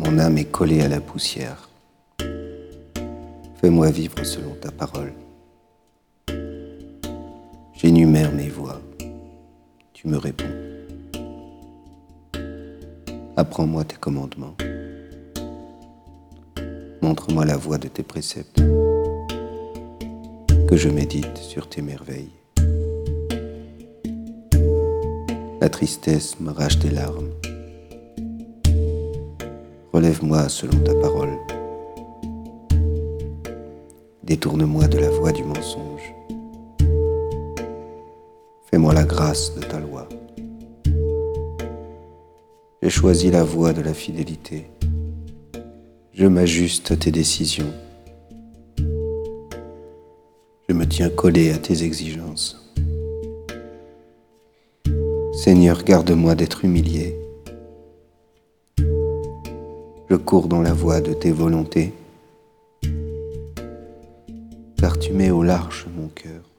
mon âme est collée à la poussière. Fais-moi vivre selon ta parole. J'énumère mes voix. Tu me réponds. Apprends-moi tes commandements. Montre-moi la voie de tes préceptes. Que je médite sur tes merveilles. La tristesse m'arrache des larmes. Relève-moi selon ta parole. Détourne-moi de la voie du mensonge. Fais-moi la grâce de ta loi. J'ai choisi la voie de la fidélité. Je m'ajuste à tes décisions. Je me tiens collé à tes exigences. Seigneur, garde-moi d'être humilié. Je cours dans la voie de tes volontés, car tu mets au large mon cœur.